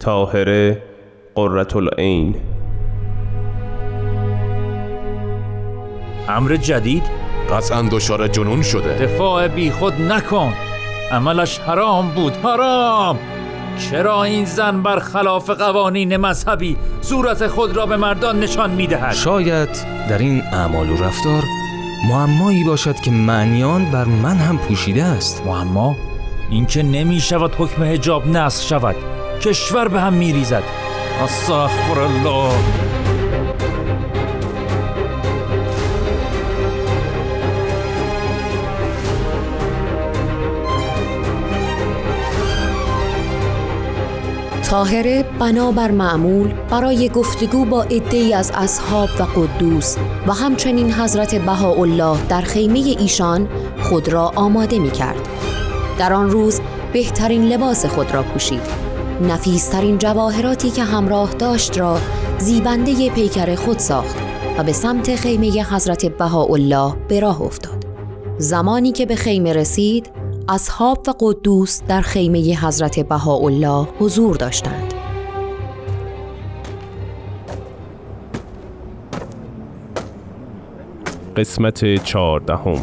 طاهره قررت العین. امر جدید؟ قطعا دچار جنون شده. دفاع بی خود نکن. عملش حرام بود. حرام! چرا این زن بر خلاف قوانین مذهبی صورت خود را به مردان نشان می‌دهد؟ شاید در این اعمال و رفتار معمایی باشد که معنیان بر من هم پوشیده است. معما؟ اینکه نمی شود حکم حجاب نسخ شود. کشور به هم می ریزد استغفر الله. طاهره بنابر معمول برای گفتگو با عدهای از اصحاب و قدوس و همچنین حضرت بهاءالله در خیمه ایشان خود را آماده می کرد. در آن روز بهترین لباس خود را پوشید. نفیسترین جواهراتی که همراه داشت را زیبنده پیکر خود ساخت و به سمت خیمه حضرت بهاءالله به راه افتاد. زمانی که به خیمه رسید اصحاب و قدوس در خیمه حضرت بهاءالله حضور داشتند. قسمت چهاردهم.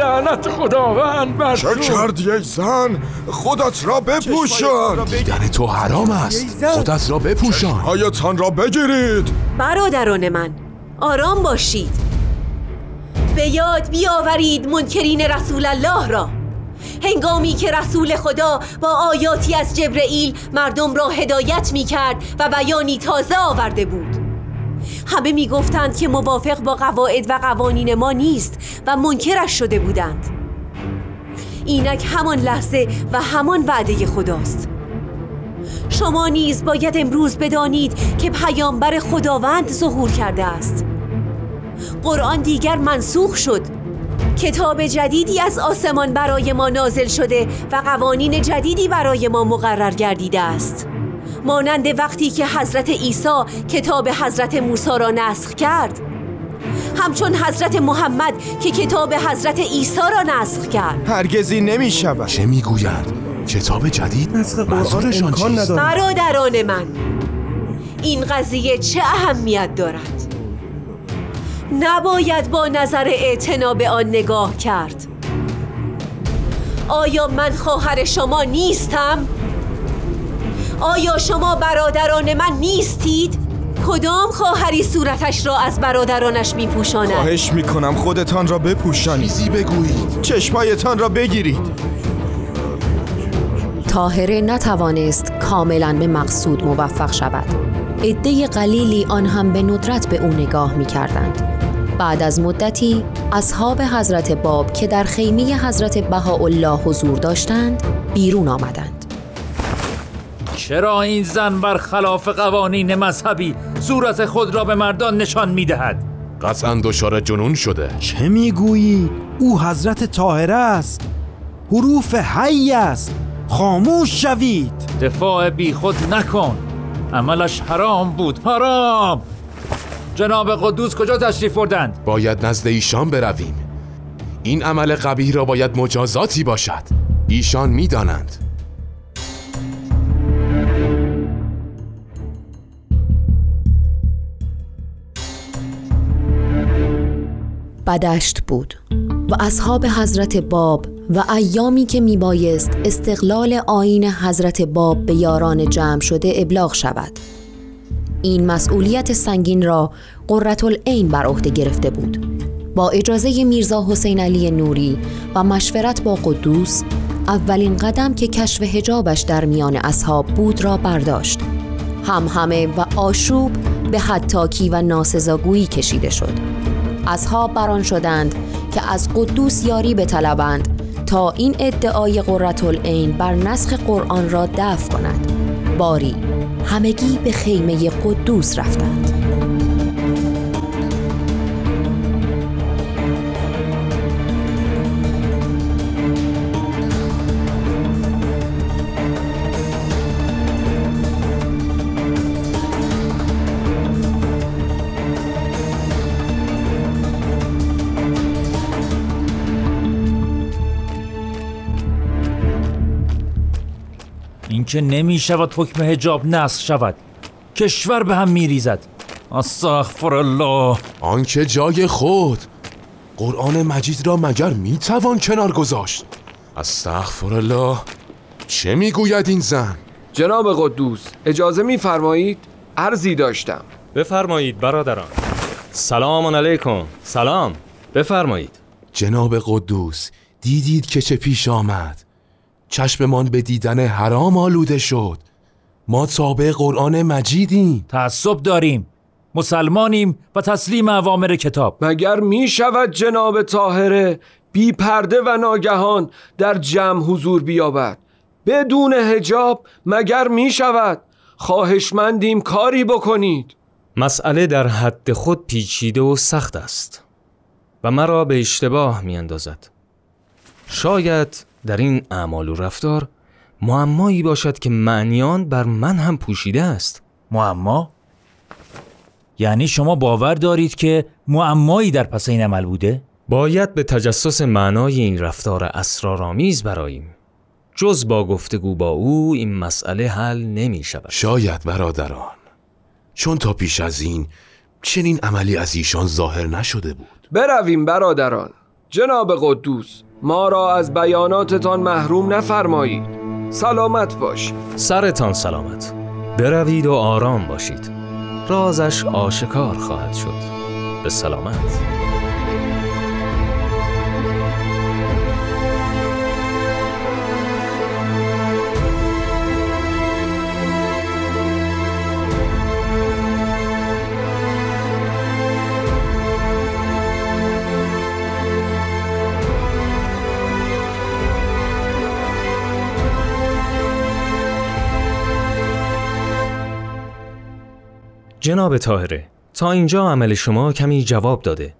لعنت خداوند بر چه کردی ای زن خودت را بپوشان. دیدن تو حرام است. خودت را بپوشان. هایتان را بگیرید. برادران من آرام باشید. به یاد بیاورید منکرین رسول الله را. هنگامی که رسول خدا با آیاتی از جبرئیل مردم را هدایت می کرد و بیانی تازه آورده بود. همه می گفتند که موافق با قواعد و قوانین ما نیست و منکرش شده بودند. اینک همان لحظه و همان وعده خداست. شما نیز باید امروز بدانید که پیامبر خداوند ظهور کرده است. قرآن دیگر منسوخ شد. کتاب جدیدی از آسمان برای ما نازل شده و قوانین جدیدی برای ما مقرر گردیده است. مانند وقتی که حضرت عیسی کتاب حضرت موسی را نسخ کرد. همچون حضرت محمد که کتاب حضرت عیسی را نسخ کرد. هرگزی نمی شود چه می‌گویند کتاب جدید؟ منظورشان چیست؟ برادران من. این قضیه چه اهمیت دارد؟ نباید با نظر اعتنا به آن نگاه کرد. آیا من خواهر شما نیستم؟ آیا شما برادران من نیستید؟ کدام خواهری صورتش را از برادرانش می پوشاند؟ خواهش می کنم خودتان را بپوشانید چیزی بگویید چشمایتان را بگیرید طاهره نتوانست کاملا به مقصود موفق شود عده قلیلی آن هم به ندرت به او نگاه می کردند. بعد از مدتی اصحاب حضرت باب که در خیمه حضرت بهاءالله حضور داشتند بیرون آمدند چرا این زن بر خلاف قوانین مذهبی صورت خود را به مردان نشان می‌دهد؟ قطعا دچار جنون شده. چه می‌گویی؟ او حضرت طاهره است. حروف حی است. خاموش شوید. دفاع بی خود نکن. عملش حرام بود. حرام! جناب قدوس کجا تشریف بردند؟ باید نزد ایشان برویم. این عمل قبیح را باید مجازاتی باشد. ایشان می‌دانند. بدشت بود و اصحاب حضرت باب و ایامی که میبایست استقلال آین حضرت باب به یاران جمع شده ابلاغ شود. این مسئولیت سنگین را قررت العین بر عهده گرفته بود. با اجازه میرزا حسین علی نوری و مشورت با قدوس اولین قدم که کشف هجابش در میان اصحاب بود را برداشت. هم همه و آشوب به حتاکی و ناسزاگویی کشیده شد. اصحاب بران شدند که از قدوس یاری بطلبند تا این ادعای قررت العین بر نسخ قرآن را دفع کند. باری همگی به خیمه قدوس رفتند. اینکه نمی شود حکم هجاب نسخ شود. کشور به هم می ریزد. استغفر الله. آنکه جای خود. قرآن مجید را مگر می‌توان کنار گذاشت؟ استغفر الله. چه می‌گوید این زن؟ جناب قدوس اجازه میفرمایید عرضی داشتم. بفرمایید برادران. سلام علیکم. سلام. بفرمایید. جناب قدوس دیدید که چه پیش آمد؟ چشممان به دیدن حرام آلوده شد. ما تابع قرآن مجیدیم. تعصب داریم. مسلمانیم و تسلیم اوامر کتاب. مگر می شود جناب طاهره بی پرده و ناگهان در جمع حضور بیابد؟ بدون هجاب مگر می شود خواهشمندیم کاری بکنید. مسئله در حد خود پیچیده و سخت است و مرا به اشتباه می اندازد. شاید در این اعمال و رفتار معمایی باشد که معنیان بر من هم پوشیده است. معما؟ یعنی شما باور دارید که معمایی در پس این عمل بوده؟ باید به تجسس معنای این رفتار اسرارآمیز براییم. جز با گفتگو با او این مسئله حل نمی شود. شاید برادران چون تا پیش از این چنین عملی از ایشان ظاهر نشده بود. برویم برادران. جناب قدوس ما را از بیاناتتان محروم نفرمایید. سلامت باشید سرتان سلامت. بروید و آرام باشید. رازش آشکار خواهد شد. به سلامت. جناب طاهره تا اینجا عمل شما کمی جواب داده.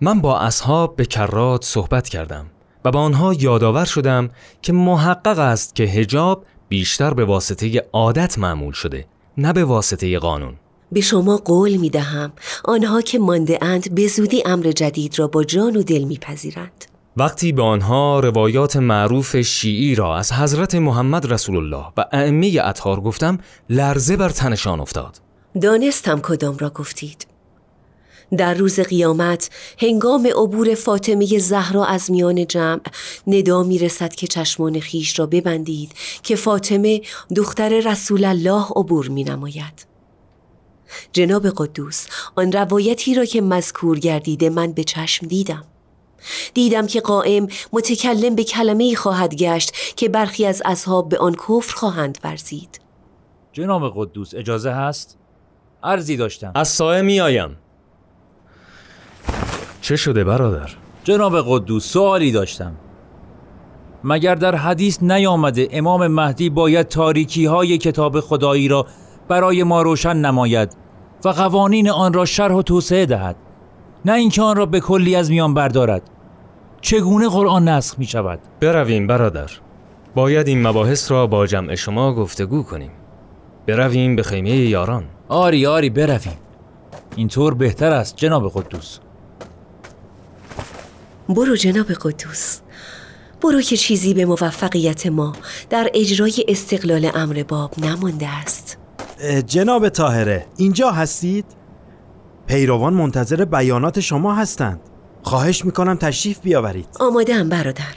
من با اصحاب به کرات صحبت کردم و با آنها یادآور شدم که محقق است که هجاب بیشتر به واسطه عادت معمول شده نه به واسطه قانون. به شما قول می دهم آنها که مانده اند به زودی امر جدید را با جان و دل میپذیرند. وقتی به آنها روایات معروف شیعی را از حضرت محمد رسول الله و ائمه اطهار گفتم لرزه بر تنشان افتاد. دانستم کدام را گفتید. در روز قیامت هنگام عبور فاطمه زهرا از میان جمع ندا می رسد که چشمان خیش را ببندید که فاطمه دختر رسول الله عبور می نماید. جناب قدوس آن روایتی را که مذکور گردیده من به چشم دیدم. دیدم که قائم متکلم به کلمه خواهد گشت که برخی از اصحاب به آن کفر خواهند ورزید. جناب قدوس اجازه هست؟ عرضی داشتم. از سایه می آیم چه شده برادر؟ جناب قدوس سوالی داشتم. مگر در حدیث نیامده امام مهدی باید تاریکی های کتاب خدایی را برای ما روشن نماید و قوانین آن را شرح و توسعه دهد نه اینکه آن را به کلی از میان بردارد؟ چگونه قرآن نسخ می شود برویم برادر. باید این مباحث را با جمع شما گفتگو کنیم. برویم به خیمه یاران. آری آری برویم. اینطور بهتر است جناب قدوس. برو جناب قدوس. برو که چیزی به موفقیت ما در اجرای استقلال امر باب نمانده است. جناب طاهره اینجا هستید؟ پیروان منتظر بیانات شما هستند. خواهش می‌کنم تشریف بیاورید. آماده هم برادر.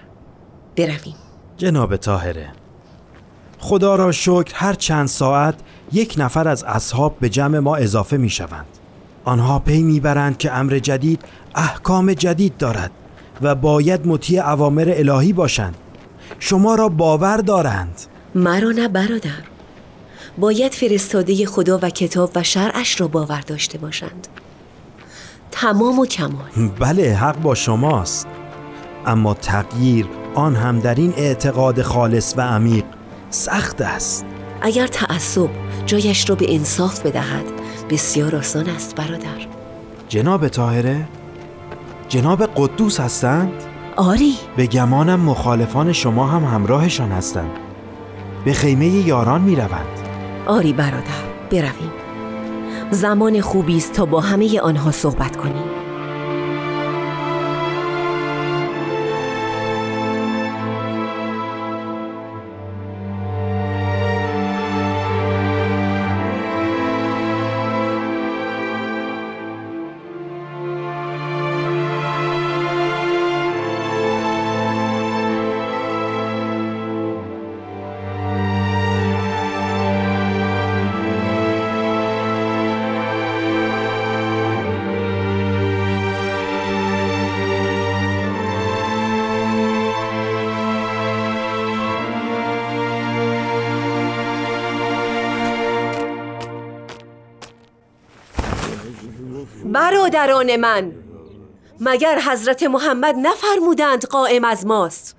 برویم. جناب طاهره. خدا را شکر هر چند ساعت یک نفر از اصحاب به جمع ما اضافه می شوند. آنها پی می‌برند که امر جدید احکام جدید دارد و باید مطیع اوامر الهی باشند. شما را باور دارند. مرا نه برادر باید فرستاده خدا و کتاب و شرعش را باور داشته باشند تمام و کمال بله حق با شماست. اما تغییر آن هم در این اعتقاد خالص و عمیق سخت است. اگر تعصب جایش را به انصاف بدهد بسیار آسان است برادر. جناب طاهره جناب قدوس هستند؟ آری. به گمانم مخالفان شما هم همراهشان هستند. به خیمه یاران می روند آری برادر برویم. زمان خوبی است تا با همه آنها صحبت کنیم. برادران من. مگر حضرت محمد نفرمودند قائم از ماست؟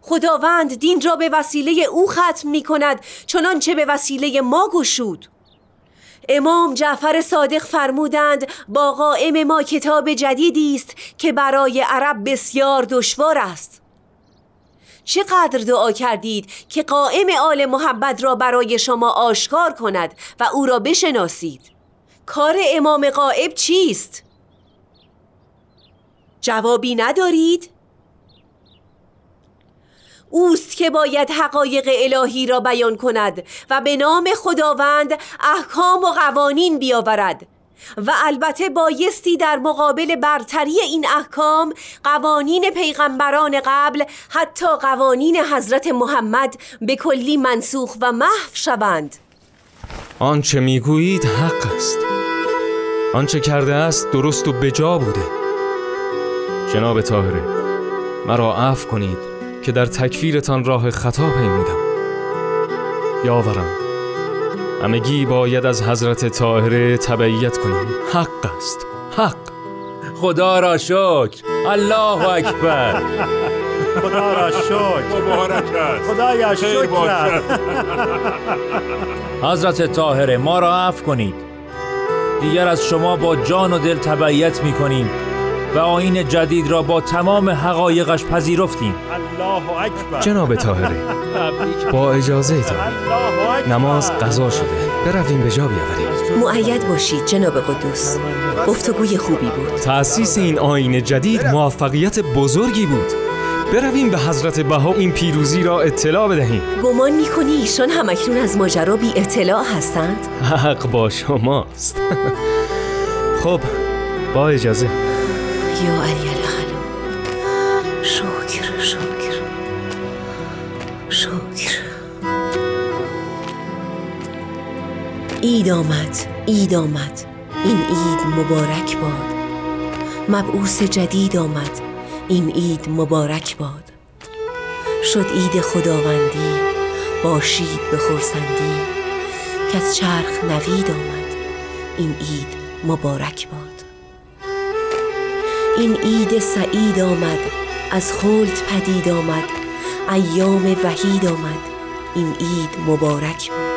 خداوند دین را به وسیله او ختم می کند چنانچه به وسیله ما گشود. امام جعفر صادق فرمودند با قائم ما کتاب جدیدی است که برای عرب بسیار دشوار است. چقدر دعا کردید که قائم آل محمد را برای شما آشکار کند و او را بشناسید؟ کار امام قائب چیست؟ جوابی ندارید؟ اوست که باید حقایق الهی را بیان کند و به نام خداوند احکام و قوانین بیاورد و البته بایستی در مقابل برتری این احکام قوانین پیغمبران قبل حتی قوانین حضرت محمد به کلی منسوخ و محو شوند آنچه می‌گویید حق است آنچه کرده است درست و بجا بوده. جناب طاهره مرا عفو کنید که در تکفیرتان راه خطا پیمودم. یاورم همگی باید از حضرت طاهره تبعیت کنیم. حق است حق. خدا را شکر. الله اکبر. خدا را شکر. مبارک است. خدایا شکر حضرت طاهره ما را عفو کنید. دیگر از شما با جان و دل تبعیت می کنیم و آین جدید را با تمام حقایقش پذیرفتیم. الله اکبر. جناب طاهره با اجازه تان نماز قضا شده. برویم به جا بیاوریم. معید باشید جناب قدوس. گفتگوی خوبی بود. تأسیس این آین جدید موفقیت بزرگی بود. برویم به حضرت بها این پیروزی را اطلاع بدهیم. گمان می‌کنی ایشان همکنون از ماجرا بی اطلاع هستند؟ حق با شماست. خب با اجازه. یا علی الخلو شکر شکر. شکر. اید آمد اید آمد. این اید مبارک باد. مبعوث جدید آمد. این اید مبارک باد. شد اید خداوندی. باشید به خورسندی که از چرخ نوید آمد. این اید مبارک باد. این عید سعید آمد از خلد پدید آمد ایام وحید آمد. این عید مبارک باد.